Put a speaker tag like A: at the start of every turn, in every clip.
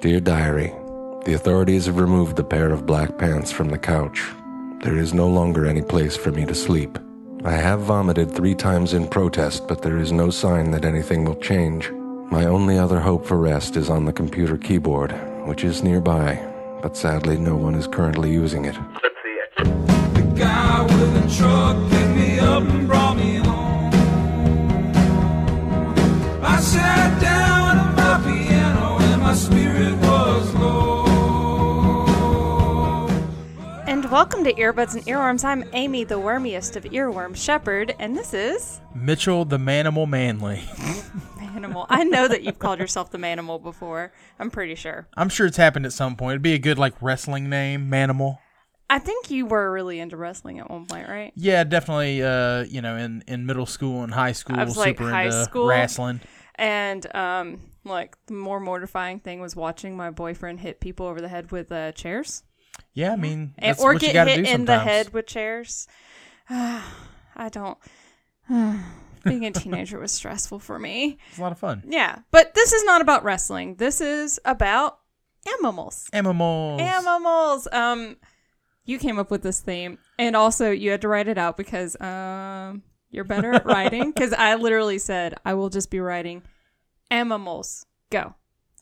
A: Dear Diary, the authorities have removed the pair of black pants from the couch. There is no longer any place for me to sleep. I have vomited three times in protest, but there is no sign that anything will change. My only other hope for rest is on the computer keyboard, which is nearby, but sadly no one is currently using it. Let's see it.
B: The guy with the truck picked me up and brought me home. I sat down at my piano and my spirit was low.
C: And welcome to Earbuds and Earworms. I'm Amy, the wormiest of earworm shepherd, and this is
D: Mitchell the Manimal Manly.
C: Manimal. I know that you've called yourself the Manimal before. I'm pretty sure.
D: I'm sure it's happened at some point. It'd be a good like wrestling name, Manimal.
C: I think you were really into wrestling at one point, right?
D: Yeah, definitely. Uh, you know, in in middle school and high school,
C: I was, like,
D: super
C: high
D: into
C: school.
D: wrestling.
C: And um, like the more mortifying thing was watching my boyfriend hit people over the head with uh, chairs,
D: Yeah, I mean,
C: and, or
D: what
C: get hit
D: do
C: in the head with chairs. I don't. Being a teenager was stressful for me.
D: It's a lot of fun.
C: Yeah, but this is not about wrestling. This is about animals.
D: Animals.
C: Animals. Um, you came up with this theme, and also you had to write it out because um, you're better at writing. Because I literally said I will just be writing animals. Go.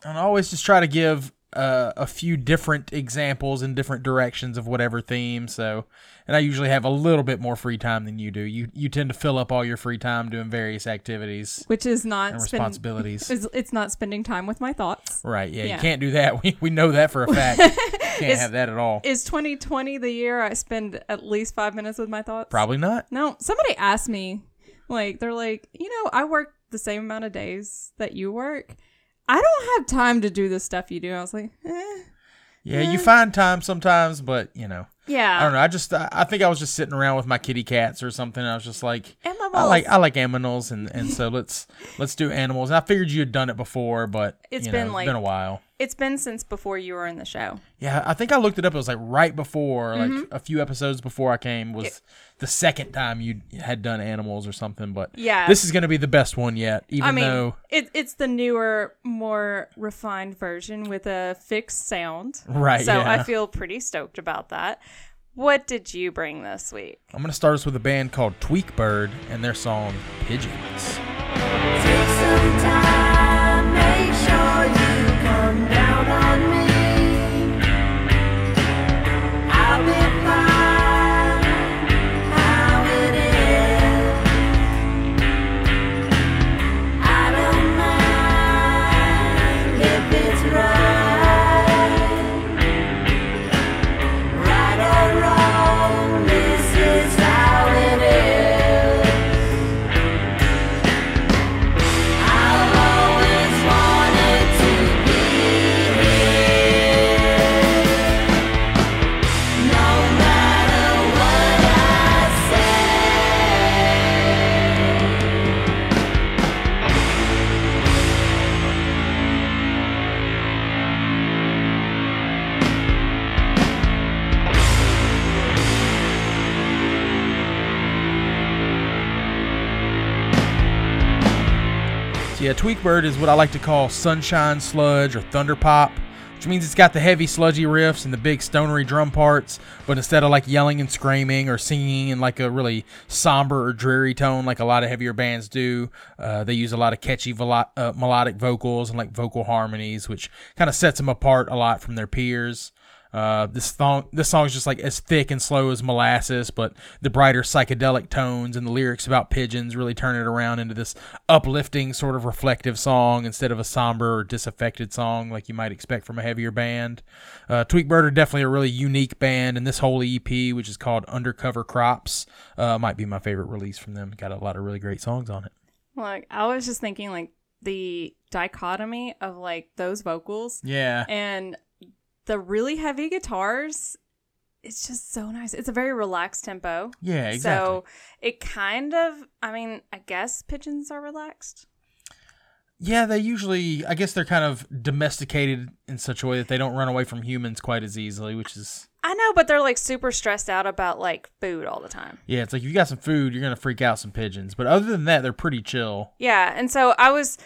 D: and I always just try to give uh, a few different examples in different directions of whatever theme. So, and I usually have a little bit more free time than you do. You you tend to fill up all your free time doing various activities
C: Which is not
D: and
C: spend-
D: responsibilities.
C: It's, it's not spending time with my thoughts.
D: Right. Yeah,
C: Yeah.
D: You can't do that. We we know that for a fact. can't
C: Is-
D: have that at all.
C: Is 2020 the year I spend at least five minutes with my thoughts?
D: Probably not.
C: No, somebody asked me, like, they're like, you know, I work the same amount of days that you work. I don't have time to do the stuff you do. I was like, eh.
D: Yeah, you find time sometimes, but you know,
C: Yeah.
D: I don't know. I just I, I think I was just sitting around with my kitty cats or something. I was just like, I like I like animals, and and so let's let's do animals. And I figured you had done it before, but
C: It's
D: you
C: been like-
D: it's been a while.
C: It's been since before you were in the show.
D: Yeah, I think I looked it up. It was like right before,
C: Mm-hmm.
D: like a few episodes before I came was the second time you had done animals or something. But
C: Yeah.
D: this is going to be the best one yet. Even
C: I mean,
D: though,
C: it, it's the newer, more refined version with a fixed sound.
D: Right,
C: So
D: yeah.
C: I feel pretty stoked about that. What did you bring this week?
D: I'm going to start us with a band called Tweak Bird and their song Pigeons. Yeah, Tweakbird is what I like to call sunshine sludge or thunder pop, which means it's got the heavy sludgy riffs and the big stonery drum parts, but instead of like yelling and screaming or singing in like a really somber or dreary tone like a lot of heavier bands do, uh, they use a lot of catchy velo- uh, melodic vocals and like vocal harmonies, which kind of sets them apart a lot from their peers. Uh, this song, this song is just like as thick and slow as molasses, but the brighter psychedelic tones and the lyrics about pigeons really turn it around into this uplifting, sort of reflective song instead of a somber or disaffected song like you might expect from a heavier band. Uh, Tweakbird are definitely a really unique band, and this whole EP, which is called Undercover Crops, uh, might be my favorite release from them. Got a lot of really great songs on it.
C: Like, I was just thinking, like, the dichotomy of, like, those vocals
D: Yeah,
C: and the really heavy guitars. It's just so nice. It's a very relaxed tempo.
D: yeah, exactly.
C: So it kind of, I mean, I guess pigeons are relaxed.
D: Yeah, they usually, I guess they're kind of domesticated in such a way that they don't run away from humans quite as easily, which is,
C: I know, but they're like super stressed out about like food all the time.
D: yeah, it's like if you got some food, you're going to freak out some pigeons. But other than that, they're pretty chill.
C: Yeah, and so I was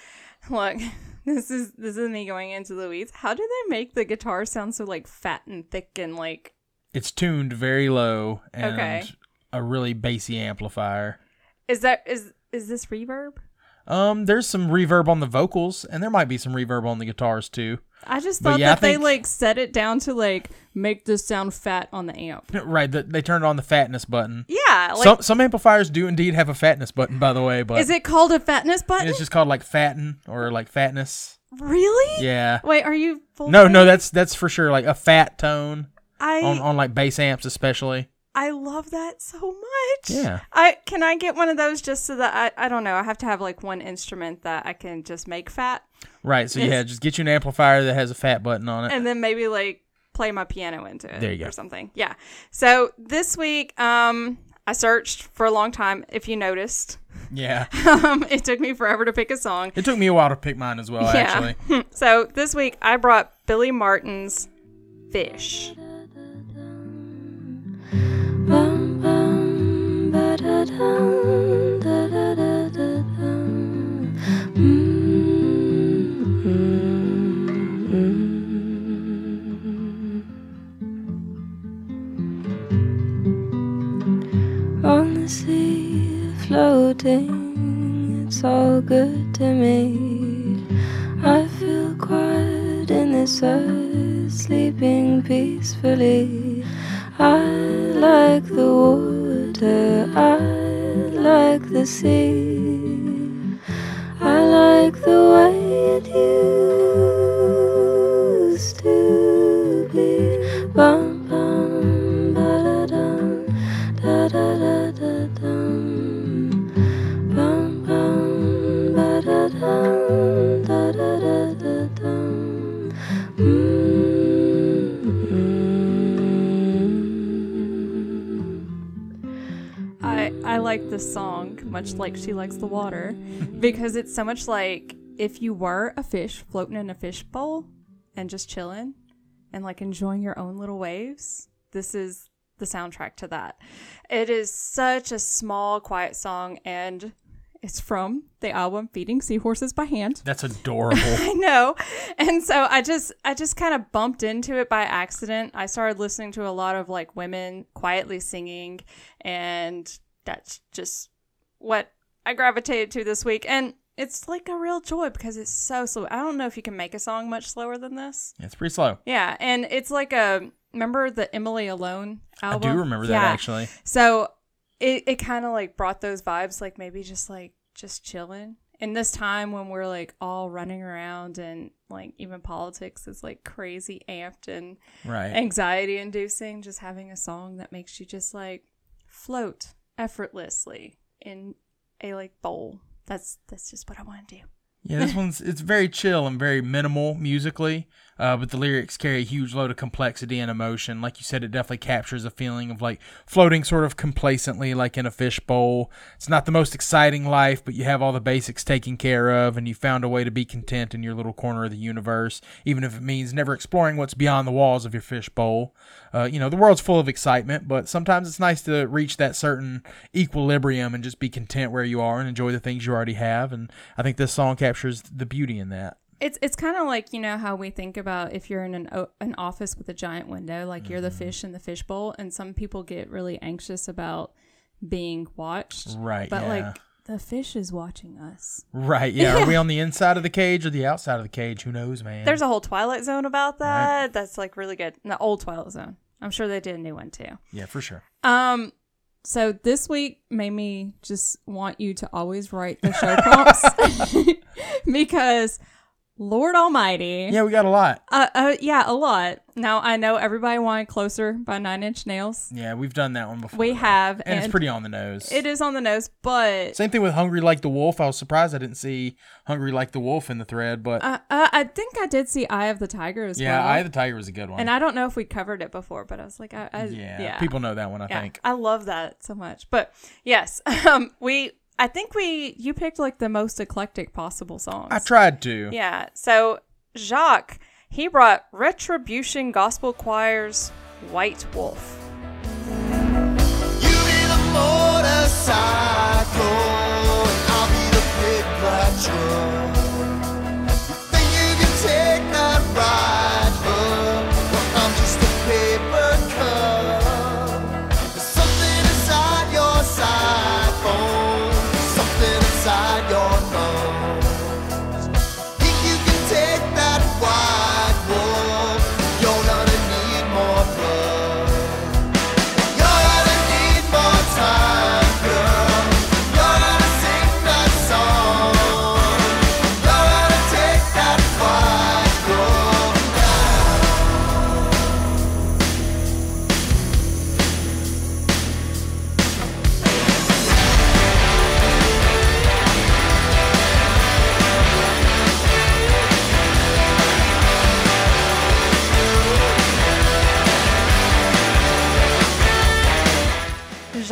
C: look, this is this is me going into the weeds. How do they make the guitar sound so like fat and thick and like
D: It's tuned very low and
C: Okay.
D: a really bassy amplifier.
C: is that is is this reverb?
D: Um, there's some reverb on the vocals, and there might be some reverb on the guitars too.
C: I just thought
D: yeah,
C: that they like set it down to like make this sound fat on the amp.
D: Right, the, they turned on the fatness button.
C: Yeah, like
D: some some amplifiers do indeed have a fatness button, by the way, but
C: is it called a fatness button?
D: it's just called like fatten or like fatness.
C: really?
D: Yeah.
C: Wait, are you full
D: No, no, that's that's for sure like a fat tone
C: I
D: on on like bass amps especially.
C: I love that so much.
D: Yeah.
C: I can I get one of those just so that I I don't know I have to have like one instrument that I can just make fat
D: Right, so yeah, just get you an amplifier that has a fat button on it.
C: and then maybe like play my piano into it
D: There you go.
C: or something. Yeah. So this week um I searched for a long time if you noticed.
D: yeah.
C: Um it took me forever to pick a song.
D: It took me a while to pick mine as well, actually.
C: so this week I brought Billie Marten's Fish.
E: Sleeping peacefully. I like the water, I like the sea. I like the way it used
C: I I like this song much like she likes the water because it's so much like if you were a fish floating in a fish bowl and just chilling and like enjoying your own little waves. This is the soundtrack to that. It is such a small quiet song and it's from the album Feeding Seahorses by Hand.
D: That's adorable.
C: I know. And so I just I just kind of bumped into it by accident. I started listening to a lot of like women quietly singing and that's just what I gravitated to this week and it's like a real joy because it's so slow. I don't know if you can make a song much slower than this.
D: it's pretty slow.
C: Yeah, and it's like a remember the Emily Alone album?
D: I do remember that
C: Yeah.
D: actually.
C: So it, it kind of like brought those vibes, like maybe just like just chilling. In this time when we're like all running around and like even politics is like crazy amped and
D: Right.
C: anxiety inducing, just having a song that makes you just like float effortlessly in a like bowl. That's that's just what I want to do.
D: Yeah, this one's it's very chill and very minimal musically, uh, but the lyrics carry a huge load of complexity and emotion. Like you said, it definitely captures a feeling of like floating sort of complacently, like in a fishbowl. It's not the most exciting life, but you have all the basics taken care of, and you found a way to be content in your little corner of the universe, even if it means never exploring what's beyond the walls of your fishbowl. Uh, you know, the world's full of excitement, but sometimes it's nice to reach that certain equilibrium and just be content where you are and enjoy the things you already have. And I think this song captures the beauty in that.
C: It's it's kind of like you know how we think about if you're in an o- an office with a giant window, like you're the
D: Mm-hmm.
C: fish in the fishbowl, and some people get really anxious about being watched.
D: Right,
C: But
D: yeah.
C: like the fish is watching us.
D: Right, yeah. Are we on the inside of the cage or the outside of the cage? Who knows, man?
C: There's a whole Twilight Zone about that.
D: Right.
C: That's like really good. The old Twilight Zone. I'm sure they did a new one too.
D: yeah, for sure.
C: Um, so this week made me just want you to always write the show prompts. Because Lord Almighty.
D: Yeah, we got a lot.
C: Uh, uh, yeah, a lot. Now I know everybody wanted closer by Nine Inch Nails.
D: Yeah, we've done that one before.
C: We have,
D: and, it's pretty on the nose.
C: It is on the nose, but
D: Same thing with Hungry Like the Wolf. I was surprised I didn't see Hungry Like the Wolf in the thread, but
C: uh, uh, I think I did see Eye of the Tiger as
D: yeah,
C: well.
D: Eye of the Tiger was a good one.
C: and I don't know if we covered it before, but I was like, I, I
D: yeah,
C: yeah,
D: people know that one, I
C: Yeah,
D: think.
C: I love that so much. But yes, um, we I think we you picked like the most eclectic possible songs.
D: I tried to.
C: Yeah. So Jacques, he brought Retribution Gospel Choir's White Wolf.
F: You be the motorcycle, I'll be the big black truck.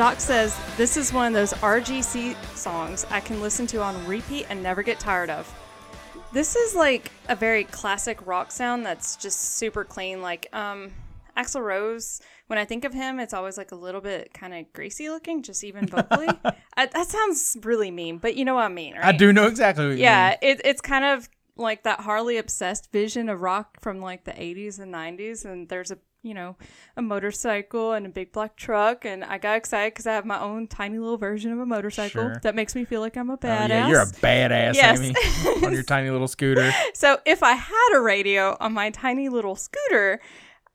C: Jacques says this is one of those RGC songs I can listen to on repeat and never get tired of. This is like a very classic rock sound that's just super clean. Like um, Axl Rose, when I think of him, it's always like a little bit kind of greasy looking, just even vocally. I, that sounds really mean, but you know what I mean, right?
D: I do know exactly what you
C: Yeah,
D: mean.
C: it, it's kind of like that Harley obsessed vision of rock from like the 80s and 90s. And there's a, you know, a motorcycle and a big black truck. And I got excited because I have my own tiny little version of a motorcycle
D: Sure.
C: that makes me feel like I'm a
D: Oh,
C: badass.
D: yeah, you're a badass,
C: Yes.
D: Amy, on your tiny little scooter.
C: so if I had a radio on my tiny little scooter,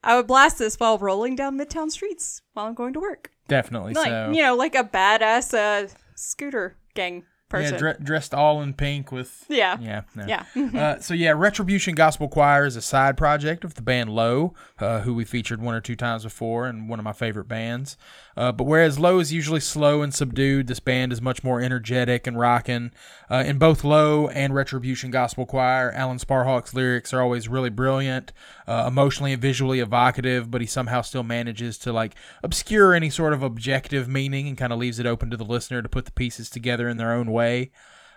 C: I would blast this while rolling down Midtown streets while I'm going to work.
D: Definitely
C: Like,
D: so.
C: you know, like a badass uh, scooter gang person.
D: yeah, dre- dressed all in pink with.
C: Yeah.
D: Yeah. no.
C: Yeah.
D: Uh, so yeah, Retribution Gospel Choir is a side project of the band Low, uh, who we featured one or two times before, and one of my favorite bands. Uh, but whereas Low is usually slow and subdued, this band is much more energetic and rocking. Uh, in both Low and Retribution Gospel Choir, Alan Sparhawk's lyrics are always really brilliant, uh, emotionally and visually evocative, but he somehow still manages to like obscure any sort of objective meaning and kind of leaves it open to the listener to put the pieces together in their own way.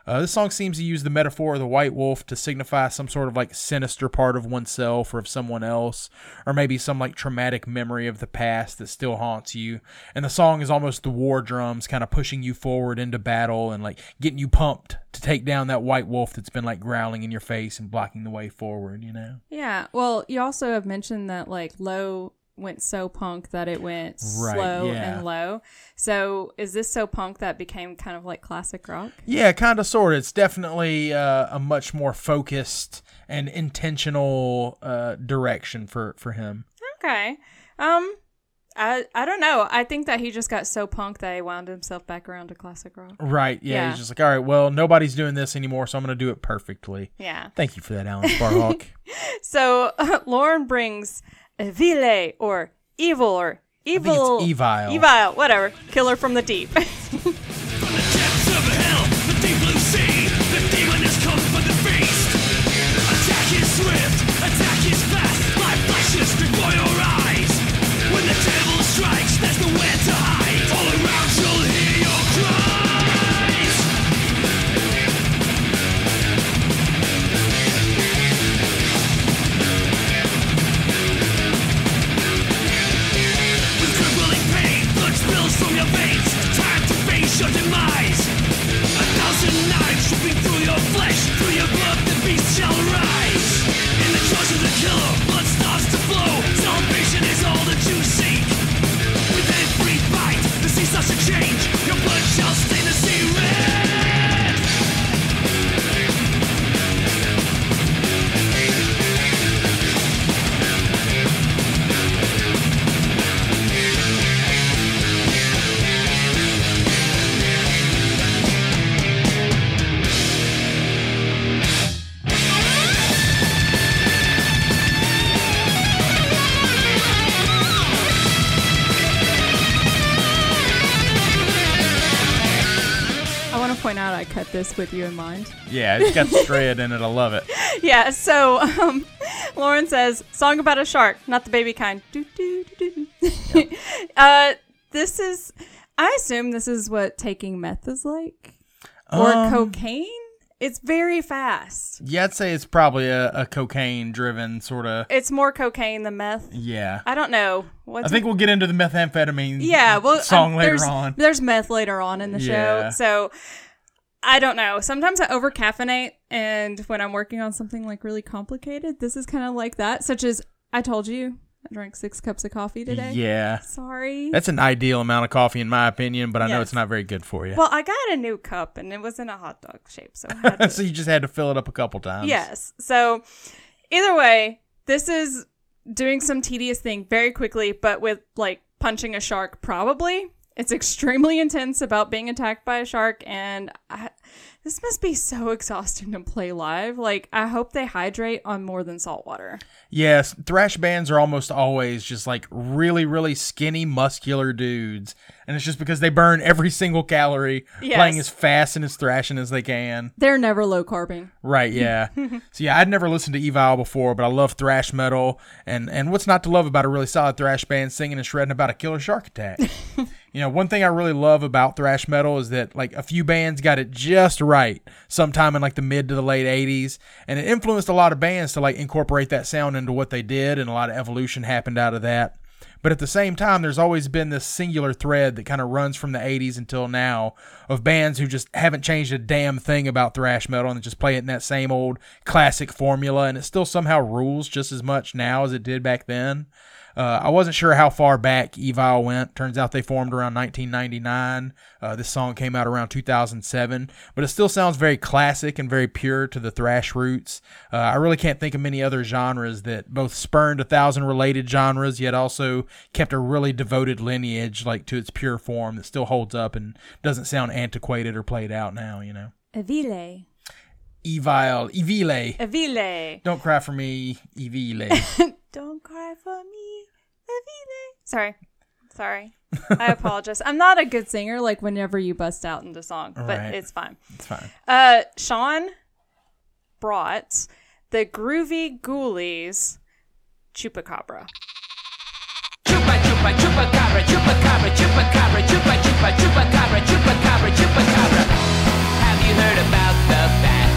D: Uh, this song seems to use the metaphor of the white wolf to signify some sort of like sinister part of oneself or of someone else, or maybe some like traumatic memory of the past that still haunts you. And the song is almost the war drums kind of pushing you forward into battle and like getting you pumped to take down that white wolf that's been like growling in your face and blocking the way forward, you know?
C: Yeah. Well, you also have mentioned that like low went so punk that it went
D: Right,
C: slow
D: yeah.
C: and low. So is this so punk that became kind of like classic rock?
D: Yeah, kind of, sort of. It's definitely uh, a much more focused and intentional uh, direction for, for him.
C: Okay. Um I I don't know. I think that he just got so punk that he wound himself back around to classic rock.
D: Right. Yeah,
C: Yeah.
D: He's just like, all right, well, nobody's doing this anymore, so I'm going to do it perfectly.
C: Yeah.
D: Thank you for that, Alan Sparhawk.
C: So Lauren brings Evile or evil or evil
D: evile.
C: Evile, whatever. Killer from the deep. this with you in mind.
D: yeah, it's got shred in it. I love it.
C: Yeah, so um, Lauren says, song about a shark, not the baby kind. Doo, doo, doo, doo. uh, this is, I assume this is what taking meth is like. or
D: Um,
C: cocaine. It's very fast.
D: Yeah, I'd say it's probably a, a cocaine driven sort of.
C: It's more cocaine than meth.
D: Yeah.
C: I don't know. What's
D: I think we'll get into the methamphetamine
C: yeah, well,
D: song
C: um,
D: later
C: there's,
D: on.
C: There's meth later on in the
D: Yeah.
C: show, so I don't know. Sometimes I over caffeinate, and when I'm working on something like really complicated, this is kind of like that. Such as I told you, I drank six cups of coffee today.
D: Yeah.
C: Sorry.
D: That's an ideal amount of coffee, in my opinion, but I know it's not very good for you.
C: well, I got a new cup, and it was in a hot dog shape, so I had to,
D: so you just had to fill it up a couple times.
C: Yes. So either way, this is doing some tedious thing very quickly, but with like punching a shark, probably. It's extremely intense about being attacked by a shark, and I, this must be so exhausting to play live. Like, I hope they hydrate on more than salt water.
D: Yes, thrash bands are almost always just like really, really skinny, muscular dudes, and it's just because they burn every single calorie
C: Yes.
D: playing as fast and as thrashing as they can.
C: They're never low carbing.
D: Right? Yeah. so yeah, I'd never listened to Evil before, but I love thrash metal, and and what's not to love about a really solid thrash band singing and shredding about a killer shark attack? You know, one thing I really love about thrash metal is that like a few bands got it just right sometime in like the mid to the late 80s and it influenced a lot of bands to like incorporate that sound into what they did and a lot of evolution happened out of that. But at the same time, there's always been this singular thread that kind of runs from the 80s until now of bands who just haven't changed a damn thing about thrash metal and just play it in that same old classic formula. And it still somehow rules just as much now as it did back then. Uh, I wasn't sure how far back Evil went. Turns out they formed around 1999. Uh, this song came out around 2007, but it still sounds very classic and very pure to the thrash roots. Uh, I really can't think of many other genres that both spurned a thousand related genres, yet also kept a really devoted lineage, like to its pure form, that still holds up and doesn't sound antiquated or played out now. You know,
C: Evile.
D: Evil, Evile.
C: Evile.
D: Don't cry for me, Evile.
C: Don't cry for me. Evile. Sorry. Sorry. I apologize. I'm not a good singer, like whenever you bust out into song, but
D: Right.
C: it's fine.
D: it's fine.
C: Uh, Sean brought the Groovy Ghoulies Chupacabra.
B: Chupa chupa chupa cabra, chupa cabra, chupa cabra, chupa chupa chupa cabra, chupa cabra, chupa cabra. Have you heard about the bat?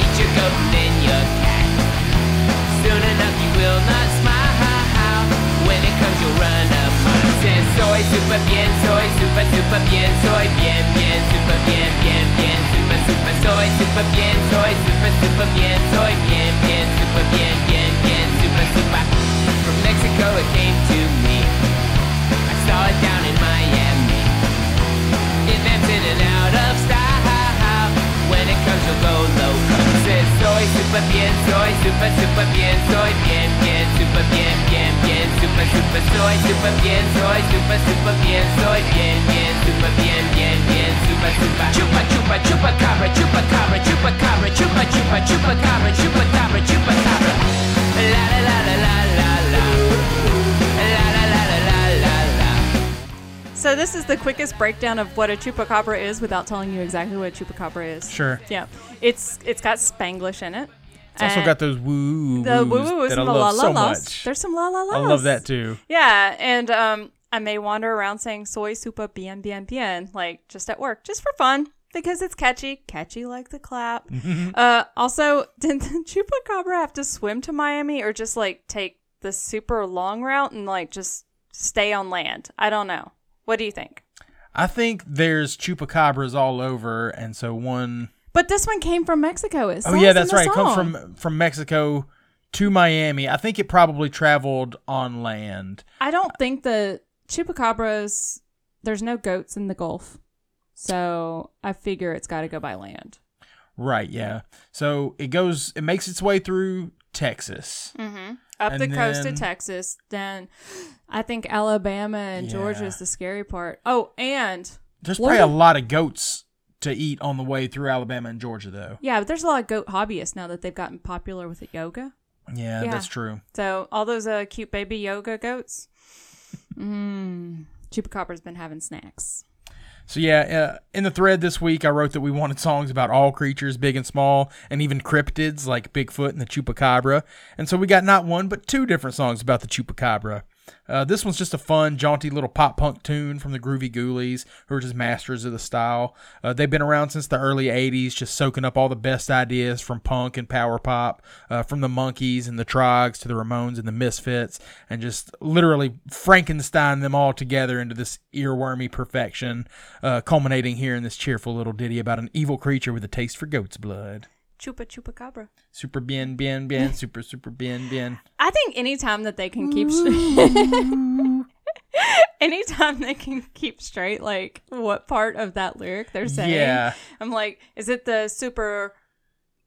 B: Eat your goat Super bien, soy super super bien, soy bien bien, super bien bien bien, super super soy super bien, soy super super bien, soy bien bien, super bien bien bien, super super. From Mexico it came to me. I saw it down in Miami. Invented and out of style. Soy super bien, soy super super bien, soy bien bien, super bien bien bien, super super soy super bien, soy super super bien, soy bien bien, super bien bien bien, super super. Chupa chupa chupa cabra, chupa cabra, chupa cabra, chupa chupa chupa cabra, chupa cabra, chupa cabra. La la la la la. La
C: So this is the quickest breakdown of what a chupacabra is without telling you exactly what a chupacabra is.
D: Sure.
C: Yeah. It's it's got Spanglish in it.
D: It's also got those woo
C: the woo woos and the la la las.
D: much.
C: There's some la la las.
D: I love that too.
C: Yeah, and um, I may wander around saying "soy super bien bien bien" like just at work, just for fun because it's catchy, catchy like the clap. uh, also, did the chupacabra have to swim to Miami or just like take the super long route and like just stay on land? I don't know. What do you think?
D: I think there's chupacabras all over, and so one
C: But this one came from Mexico. It
D: oh yeah, that's right. It comes from from Mexico to Miami. I think it probably traveled on land.
C: I don't think the chupacabras. There's no goats in the Gulf, so I figure it's got to go by land.
D: Right. Yeah. So it goes. It makes its way through Texas.
C: up
D: And
C: the coast of Texas. Then I think Alabama and Georgia is the scary part. Oh, and
D: There's probably a lot of goats to eat on the way through Alabama and Georgia, though.
C: yeah, but there's a lot of goat hobbyists now that they've gotten popular with the yoga.
D: Yeah,
C: Yeah.
D: that's true.
C: So all those uh, cute baby yoga goats. Mmm. Chupacabra's been having snacks.
D: So yeah, uh, in the thread this week, I wrote that we wanted songs about all creatures, big and small, and even cryptids like Bigfoot and the Chupacabra. And so we got not one but two different songs about the Chupacabra. Uh, this one's just a fun, jaunty little pop punk tune from the Groovy Ghoulies, who are just masters of the style. Uh, they've been around since the early 80s, just soaking up all the best ideas from punk and power pop, uh, from the Monkees and the Troggs to the Ramones and the Misfits, and just literally Frankenstein them all together into this earwormy perfection, uh, culminating here in this cheerful little ditty about an evil creature with a taste for goat's blood.
C: Chupa Chupa chupacabra.
D: Super bien, bien, bien, super, super bien, bien.
C: I think anytime that they can keep anytime they can keep straight like what part of that lyric they're saying.
D: Yeah.
C: I'm like, is it the super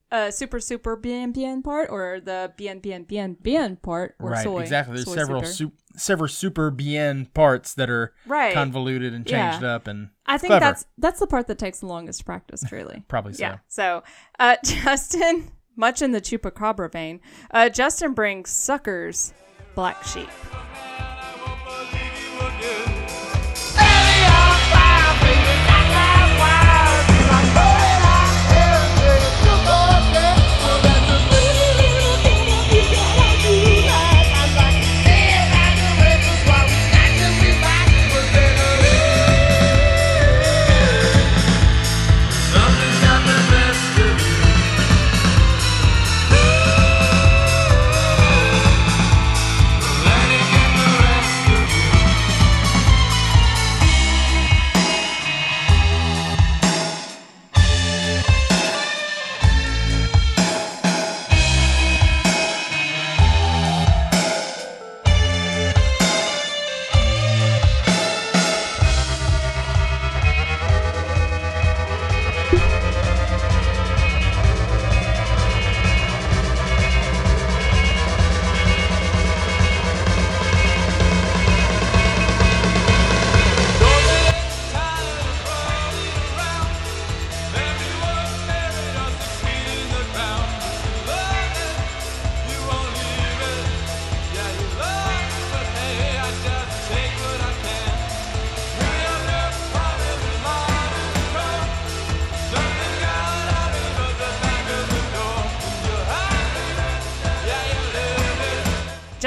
C: uh super super bien bien part or the bien bien bien bien part or
D: right,
C: soy?
D: exactly. There's
C: soy
D: several
C: super.
D: su- several super bien parts that are
C: Right.
D: convoluted and changed
C: Yeah.
D: up, and
C: I think
D: clever.
C: that's that's the part that takes the longest practice, truly.
D: probably so.
C: Yeah. So, uh, Justin, much in the chupacabra vein, uh, Justin brings suckers, black sheep.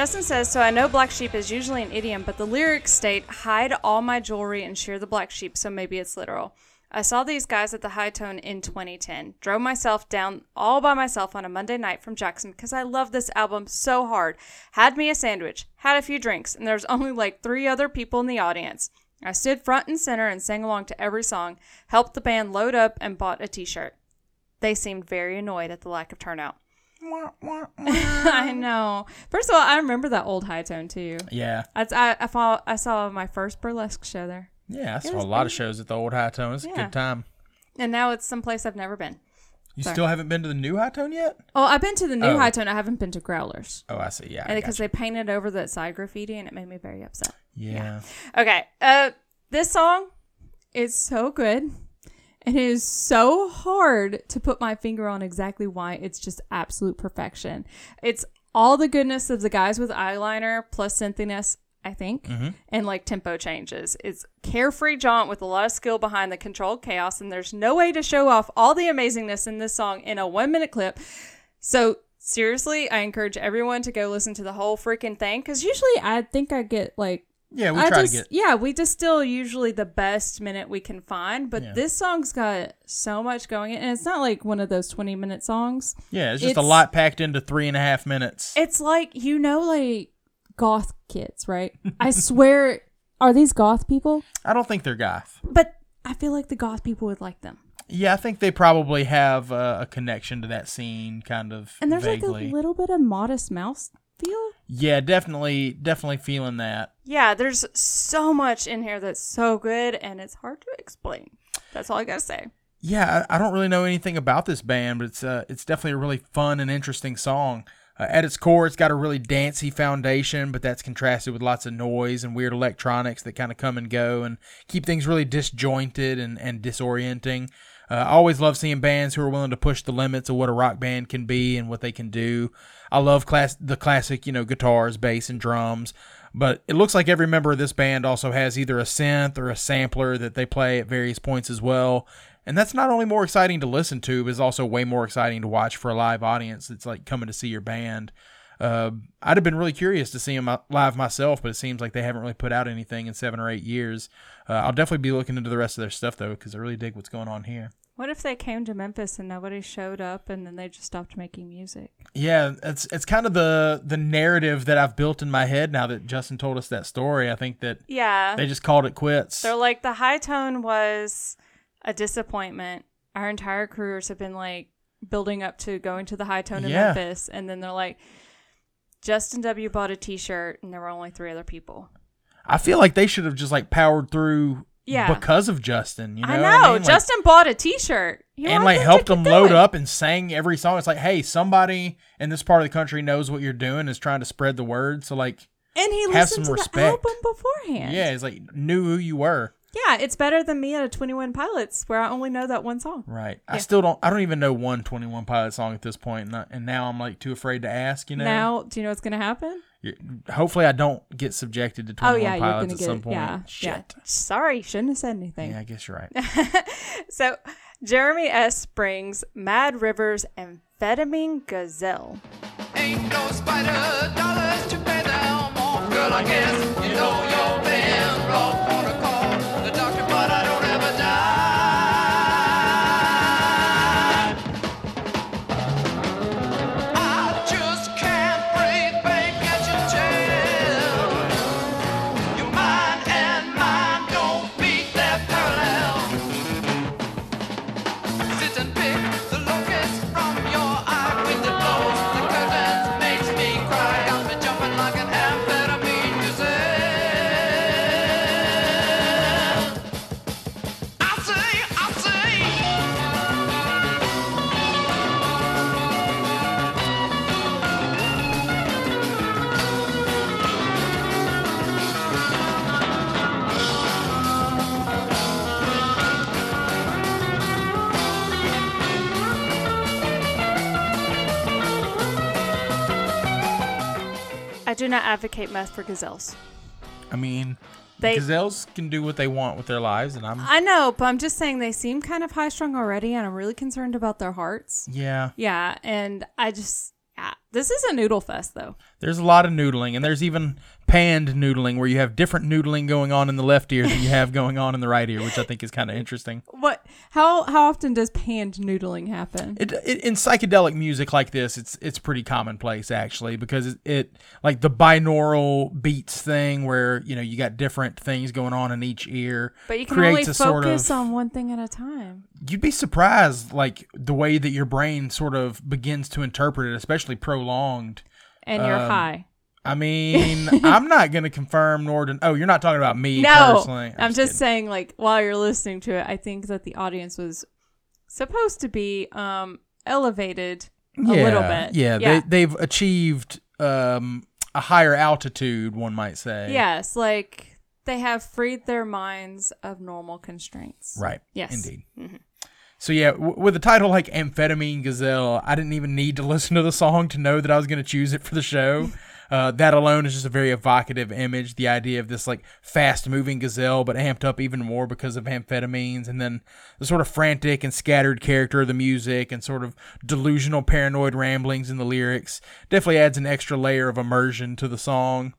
C: Justin says, So I know black sheep is usually an idiom, but the lyrics state, hide all my jewelry and shear the black sheep, so maybe it's literal. I saw these guys at the Hi-Tone in 2010. Drove myself down all by myself on a Monday night from Jackson because I love this album so hard. Had me a sandwich, had a few drinks, and there's only like three other people in the audience. I stood front and center and sang along to every song, helped the band load up, and bought a t shirt. They seemed very annoyed at the lack of turnout. I know. First of all, I remember that old Hi-Tone too.
D: Yeah,
C: I, I, I, saw, I saw my first burlesque show there.
D: yeah. I saw a lot of shows at the old Hi-Tone. It's a good time.
C: And now it's someplace I've never been.
D: You
C: Sorry.
D: still haven't been to the new Hi-Tone yet?
C: Oh, I've been to the new
D: Oh.
C: Hi-Tone. I haven't been to Growlers.
D: Oh, I see. Yeah,
C: Because they painted over that side graffiti and it made me very upset.
D: yeah.
C: Okay. Uh, this song is so good. It is so hard to put my finger on exactly why it's just absolute perfection. It's all the goodness of the guys with eyeliner plus synthiness, I think, mm-hmm. and like tempo changes. It's carefree jaunt with a lot of skill behind the controlled chaos, and there's no way to show off all the amazingness in this song in a one minute clip. So seriously, I encourage everyone to go listen to the whole freaking thing because usually I think I get like
D: Yeah, we
C: I
D: try
C: just,
D: to get.
C: yeah, we distill usually the best minute we can find, but
D: Yeah.
C: this song's got so much going in, and it's not like one of those twenty minute songs.
D: Yeah, it's just a lot packed into three and a half minutes.
C: It's like you know, like goth kids, right? I swear, are these goth people?
D: I don't think they're goth.
C: But I feel like the goth people would like them,
D: Yeah, I think they probably have uh, a connection to that scene, kind of
C: and there's
D: vaguely.
C: like a little bit of Modest Mouse feel.
D: yeah, definitely, definitely feeling that.
C: Yeah, there's so much in here that's so good, and it's hard to explain. That's all I gotta say.
D: Yeah, I, I don't really know anything about this band, but it's uh, it's definitely a really fun and interesting song. Uh, at its core, it's got a really dancey foundation, but that's contrasted with lots of noise and weird electronics that kind of come and go and keep things really disjointed and, and disorienting. Uh, I always love seeing bands who are willing to push the limits of what a rock band can be and what they can do. I love class the classic, you know, guitars, bass, and drums. But it looks like every member of this band also has either a synth or a sampler that they play at various points as well. And that's not only more exciting to listen to, but is also way more exciting to watch for a live audience that's like coming to see your band. Uh, I'd have been really curious to see them live myself, but it seems like they haven't really put out anything in seven or eight years. Uh, I'll definitely be looking into the rest of their stuff though, because I really dig what's going on here.
C: What if they came to Memphis and nobody showed up and then they just stopped making music?
D: Yeah, it's it's kind of the the narrative that I've built in my head now that Justin told us that story. I think that
C: Yeah.
D: they just called it quits.
C: They're like the Hi-Tone was a disappointment. Our entire careers have been like building up to going to the Hi-Tone in
D: Yeah.
C: Memphis, and then they're like, Justin W bought a T-shirt, and there were only three other people.
D: I feel like they should have just like powered through
C: Yeah.
D: because of Justin. You know,
C: I know
D: I mean? Like-
C: Justin bought a T-shirt You
D: and like helped them load up and sang every song. It's like, hey, somebody in this part of the country knows what you're doing, is trying to spread the word. So like,
C: and he
D: have
C: listened
D: some
C: to
D: respect.
C: the album beforehand.
D: yeah, he's like knew who you were.
C: Yeah, it's better than me at a Twenty One Pilots where I only know that one song.
D: Right. I still don't. I don't even know one Twenty One Pilot song at this point, and, I- and now I'm like too afraid to ask. You know.
C: Now, do you know what's gonna happen?
D: You- hopefully, I don't get subjected to
C: Oh
D: Twenty
C: yeah,
D: One
C: you're
D: Pilots
C: gonna
D: at
C: get
D: some
C: it.
D: point.
C: Yeah,
D: Shit.
C: yeah. Sorry, shouldn't have said anything.
D: Yeah, I guess you're right.
C: So, Jeremy S. brings Mad River's Amphetamine Gazelle.
B: Ain't no spider dollars to pay them off. Girl, I guess you know I
C: do not advocate meth for gazelles.
D: I mean,
C: They-
D: gazelles can do what they want with their lives, and I'm
C: I know, but I'm just saying they seem kind of high strung already, and I'm really concerned about their hearts.
D: yeah.
C: Yeah, and I just, yeah, this is a noodle fest though.
D: There's a lot of noodling, and there's even panned noodling where you have different noodling going on in the left ear than you have going on in the right ear, which I think is kind of interesting.
C: What? How how often does panned noodling happen?
D: It, it in psychedelic music like this, it's it's pretty commonplace actually because it, it like the binaural beats thing where you know you got different things going on in each ear.
C: but you can only
D: a sort
C: focus
D: of-
C: on one thing at a time.
D: You'd be surprised like the way that your brain sort of begins to interpret it, especially prolonged.
C: And you're
D: Um,
C: high.
D: I mean, I'm not going to confirm nor Oh, you're not talking about me
C: No,
D: personally.
C: I'm just
D: kidding.
C: saying, like while you're listening to it, I think that the audience was supposed to be um elevated a little bit.
D: Yeah,
C: yeah.
D: They, they've achieved um, a higher altitude, one might say.
C: yes, like they have freed their minds of normal constraints.
D: Right.
C: Yes.
D: Indeed. So yeah, w- with a title like Amphetamine Gazelle, I didn't even need to listen to the song to know that I was going to choose it for the show. Uh, that alone is just a very evocative image. The idea of this like fast moving gazelle, but amped up even more because of amphetamines, and then the sort of frantic and scattered character of the music, and sort of delusional, paranoid ramblings in the lyrics definitely adds an extra layer of immersion to the song.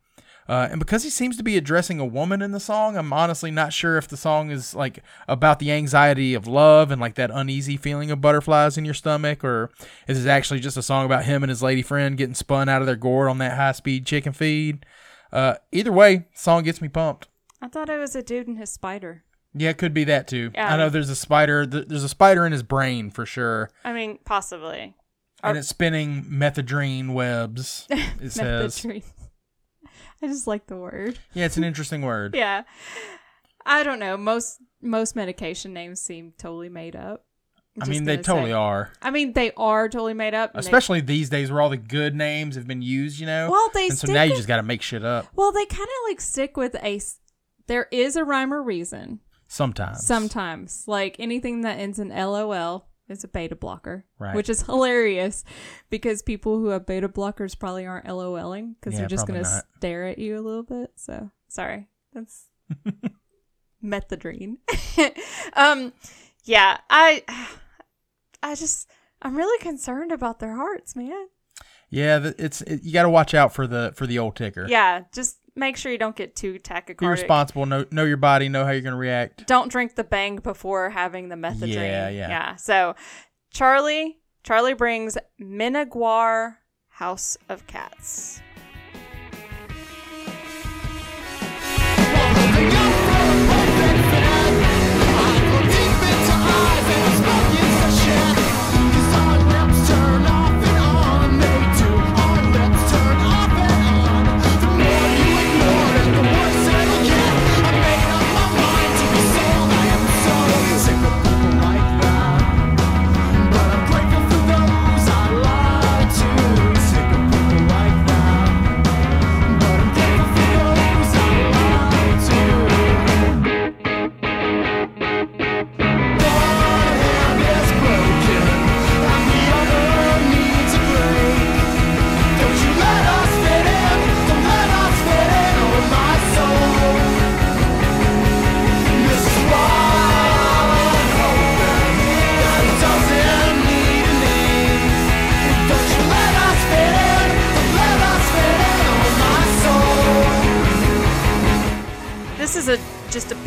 D: Uh, and because he seems to be addressing a woman in the song, I'm honestly not sure if the song is like about the anxiety of love and like that uneasy feeling of butterflies in your stomach, or is it actually just a song about him and his lady friend getting spun out of their gourd on that high speed chicken feed? Uh, either way, song gets me pumped.
C: I thought it was a dude and his spider.
D: Yeah, it could be that too.
C: Yeah.
D: I know there's a spider. There's a spider in his brain for sure,
C: I mean, possibly.
D: and it's spinning methedrine webs. It says.
C: I just like the word.
D: yeah, it's an interesting word.
C: Yeah. I don't know. Most most medication names seem totally made up. I'm
D: I mean, they totally
C: say.
D: are.
C: I mean, they are totally made up. and they-
D: especially these days where all the good names have been used, you know.
C: Well, they
D: and so now you just got to make shit up
C: well, they kind of like stick with a. There is a rhyme or reason.
D: sometimes.
C: Sometimes, like anything that ends in LOL is a beta blocker,
D: Right.
C: which is hilarious because people who have beta blockers probably aren't LOLing because
D: Yeah,
C: they're just gonna stare at you a little bit. So sorry, that's methadone. um, yeah, I, I just, I'm really concerned about their hearts, man.
D: Yeah, it's it, you got to watch out for the for the old ticker.
C: Yeah, just make sure you don't get too tachycardic.
D: Be responsible. Know know your body. Know how you're gonna react.
C: Don't drink the bang before having the methadone.
D: Yeah, yeah.
C: Yeah. So, Charlie, Charlie brings Minaguar House of Cats.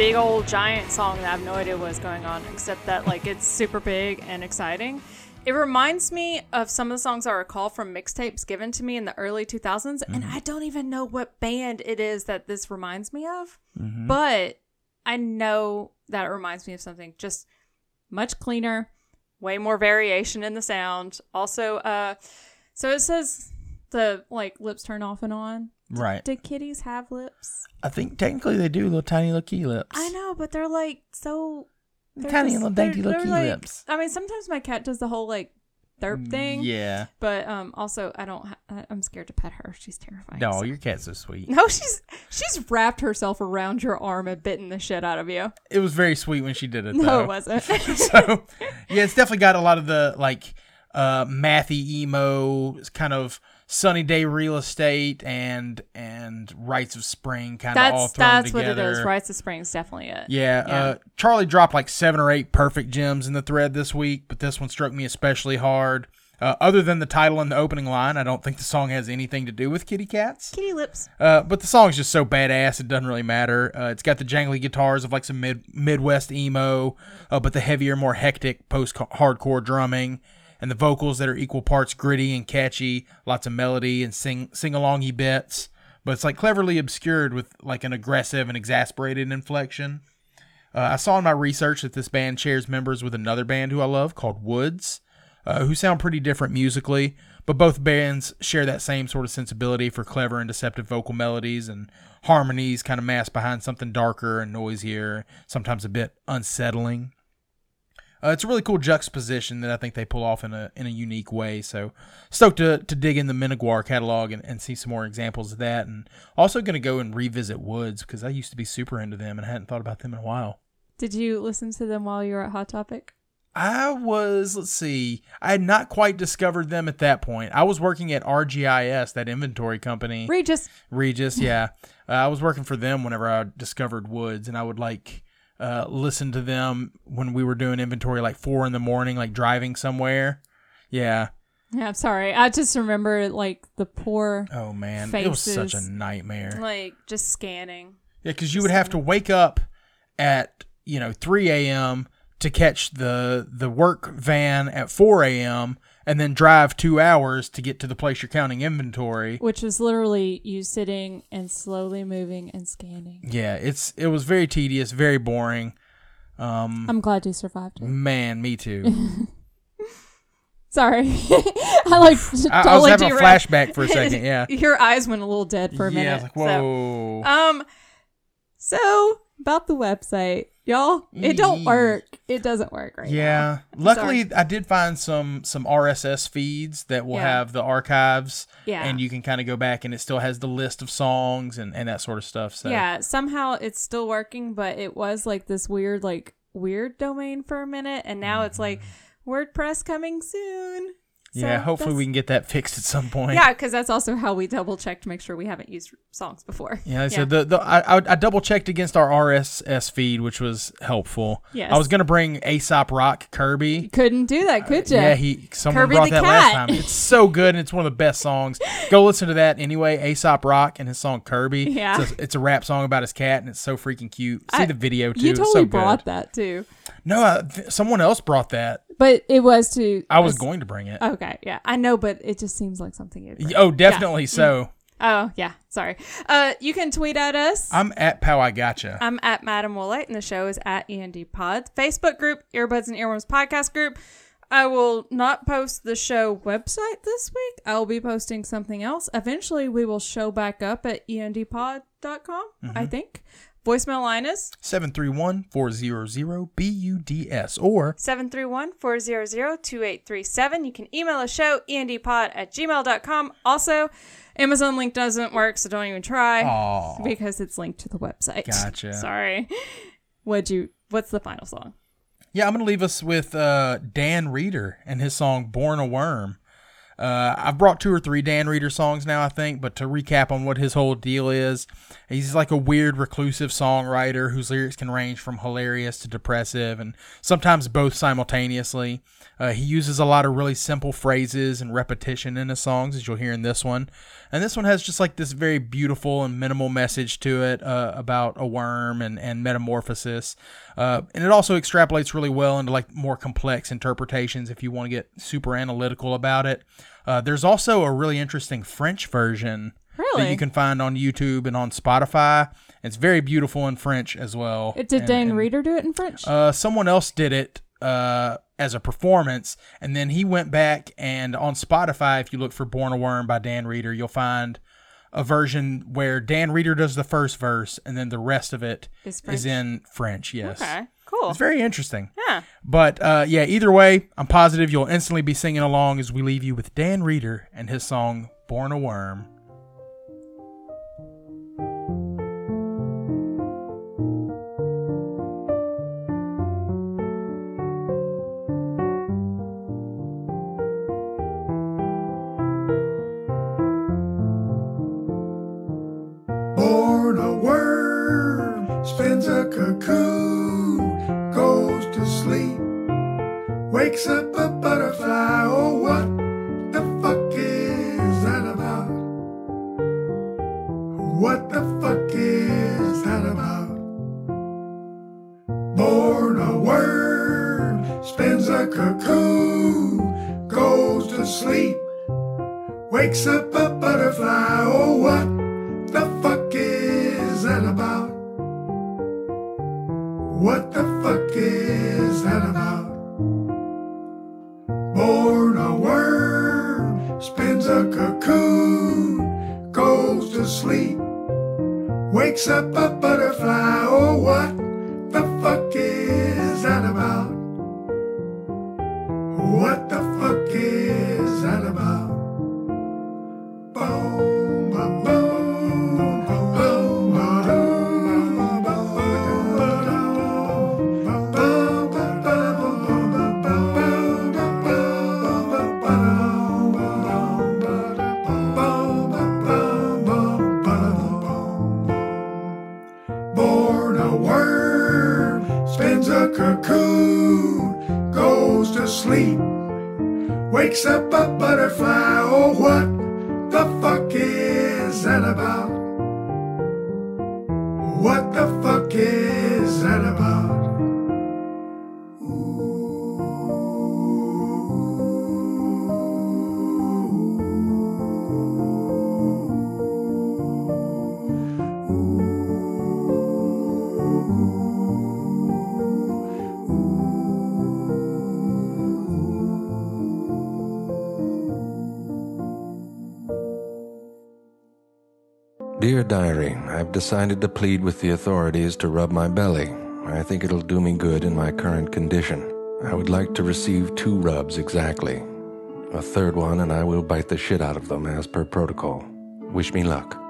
C: Big old giant song that I have no idea what's going on, except that like it's super big and exciting. It reminds me of some of the songs I recall from mixtapes given to me in the early 2000s, and I don't even know what band it is that this reminds me of, but I know that it reminds me of something just much cleaner, way more variation in the sound. Also, uh, so it says the like lips turn off and on.
D: Right.
C: Do kitties have lips?
D: I think technically they do little tiny little key lips.
C: I know, but they're like so they're
D: Tiny
C: just-
D: little dainty little key
C: like-
D: lips.
C: I mean, sometimes my cat does the whole like therp thing.
D: Yeah.
C: But um, also I don't. Ha- I'm scared to pet her. She's terrifying.
D: No,
C: so-
D: your cat's so sweet.
C: No, she's she's wrapped herself around your arm and bitten the shit out of you.
D: It was very sweet when she did it.
C: No,
D: though.
C: it wasn't.
D: so yeah, it's definitely got a lot of the like uh mathy emo kind of sunny day real estate and and rites of spring kind of all thrown
C: that's
D: together.
C: what it is. Rites of spring is definitely it.
D: Yeah,
C: Yeah.
D: Uh, Charlie dropped like seven or eight perfect gems in the thread this week, but this one struck me especially hard. Uh, other than the title and the opening line, I don't think the song has anything to do with kitty cats.
C: Kitty lips.
D: Uh, but the song's just so badass, it doesn't really matter. Uh, it's got the jangly guitars of like some mid Midwest emo, uh, but the heavier, more hectic post hardcore drumming, and the vocals that are equal parts gritty and catchy, lots of melody and sing sing alongy bits. But it's like cleverly obscured with like an aggressive and exasperated inflection. Uh, I saw in my research that this band shares members with another band who I love called Woods, uh, who sound pretty different musically, but both bands share that same sort of sensibility for clever and deceptive vocal melodies and harmonies kind of masked behind something darker and noisier, sometimes a bit unsettling. Uh, it's a really cool juxtaposition that I think they pull off in a in a unique way. So stoked to, to dig in the Minaguar catalog and, and see some more examples of that. And also going to go and revisit Woods because I used to be super into them and I hadn't thought about them in a while.
C: Did you listen to them while you were at Hot Topic?
D: I was, let's see, I had not quite discovered them at that point. I was working at RGIS, that inventory company.
C: Regis.
D: Regis, yeah. Uh, I was working for them whenever I discovered Woods, and I would like uh, listen to them when we were doing inventory like four in the morning, like driving somewhere. Yeah.
C: Yeah, I'm sorry. I just remember like the poor,
D: Oh man, it was such a nightmare.
C: like just scanning.
D: Yeah, because you would have to wake up at you know 3 a.m. to catch the the work van at 4 a.m. and then drive two hours to get to the place you're counting inventory.
C: which was literally you sitting and slowly moving and scanning.
D: Yeah, it's it was very tedious, very boring. Um,
C: I'm glad you survived it.
D: man, me too.
C: Sorry, I like totally
D: I, I was having a flashback for a second. Yeah,
C: Your eyes went a little dead for a
D: yeah.
C: Minute.
D: was like,
C: so-
D: whoa.
C: Um, so about the website, y'all, it don't work. It doesn't work right now.
D: Yeah.
C: now.
D: Luckily, I did find some some RSS feeds that will
C: Yeah.
D: have the archives,
C: Yeah.
D: and you can kind of go back, and it still has the list of songs and, and that sort of stuff. So
C: Yeah, somehow it's still working, but it was like this weird, like weird domain for a minute, and now it's like
D: Mm-hmm.
C: WordPress coming soon.
D: Yeah, hopefully we can get that fixed at some point.
C: Yeah, because that's also how we double check to make sure we haven't used songs before.
D: Yeah, so the, the I, I I double checked against our RSS feed, which was helpful.
C: Yes.
D: I was gonna bring Aesop Rock Kirby.
C: couldn't do that, could uh, you?
D: Yeah, he someone
C: Kirby
D: brought
C: the
D: that last
C: cat.
D: time. It's so good and it's one of the best songs. Go listen to that anyway. Aesop Rock and his song Kirby.
C: Yeah.
D: It's a, it's a rap song about his cat and it's so freaking cute. See
C: I-
D: the video too.
C: You
D: it's
C: totally
D: so
C: brought
D: good.
C: that too,
D: No, I, th- someone else brought that.
C: But it was to.
D: I was going to bring it.
C: Okay, yeah, I know, but it just seems like something you'd. bring.
D: oh, definitely so.
C: Oh yeah, sorry. Uh, you can tweet at us.
D: I'm at Pow I Gotcha.
C: I'm at Madam Woolite, and the show is at END Pod. Facebook group, Earbuds and Earworms Podcast Group. I will not post the show website this week. I will be posting something else. Eventually, we will show back up at endpod.com, I think. Voicemail line is
D: 731-400-BUDS or
C: 731-400-2837. You can email the show, endpod at gmail.com. Also, Amazon link doesn't work, so don't even try
D: Aw.
C: because it's linked to the website.
D: Gotcha.
C: Sorry. What'd you, what's the final song?
D: Yeah, I'm gonna leave us with uh, Dan Reeder and his song "Born a Worm." Uh, I've brought two or three Dan Reeder songs now, I think, but to recap on what his whole deal is, he's like a weird, reclusive songwriter whose lyrics can range from hilarious to depressive, and sometimes both simultaneously. Uh, he uses a lot of really simple phrases and repetition in his songs, as you'll hear in this one. And this one has just like this very beautiful and minimal message to it uh, about a worm and, and metamorphosis. Uh, and it also extrapolates really well into like more complex interpretations if you want to get super analytical about it. Uh, there's also a really interesting French version that you can find on YouTube and on Spotify. It's very beautiful in French as well.
C: Did
D: And-
C: Dan
D: and-
C: Reeder do it in French?
D: uh, someone else did it uh, as a performance, and then he went back and on Spotify, if you look for "Born a Worm" by Dan Reeder, you'll find a version where Dan Reeder does the first verse, and then the rest of it
C: Is
D: is in French. Yes,
C: okay, cool.
D: it's very interesting.
C: yeah.
D: But uh, yeah, either way, I'm positive you'll instantly be singing along as we leave you with Dan Reeder and his song "Born a Worm."
A: Decided to plead with the authorities to rub my belly. I think it'll do me good in my current condition. I would like to receive two rubs exactly. A third one, and I will bite the shit out of them as per protocol. Wish me luck.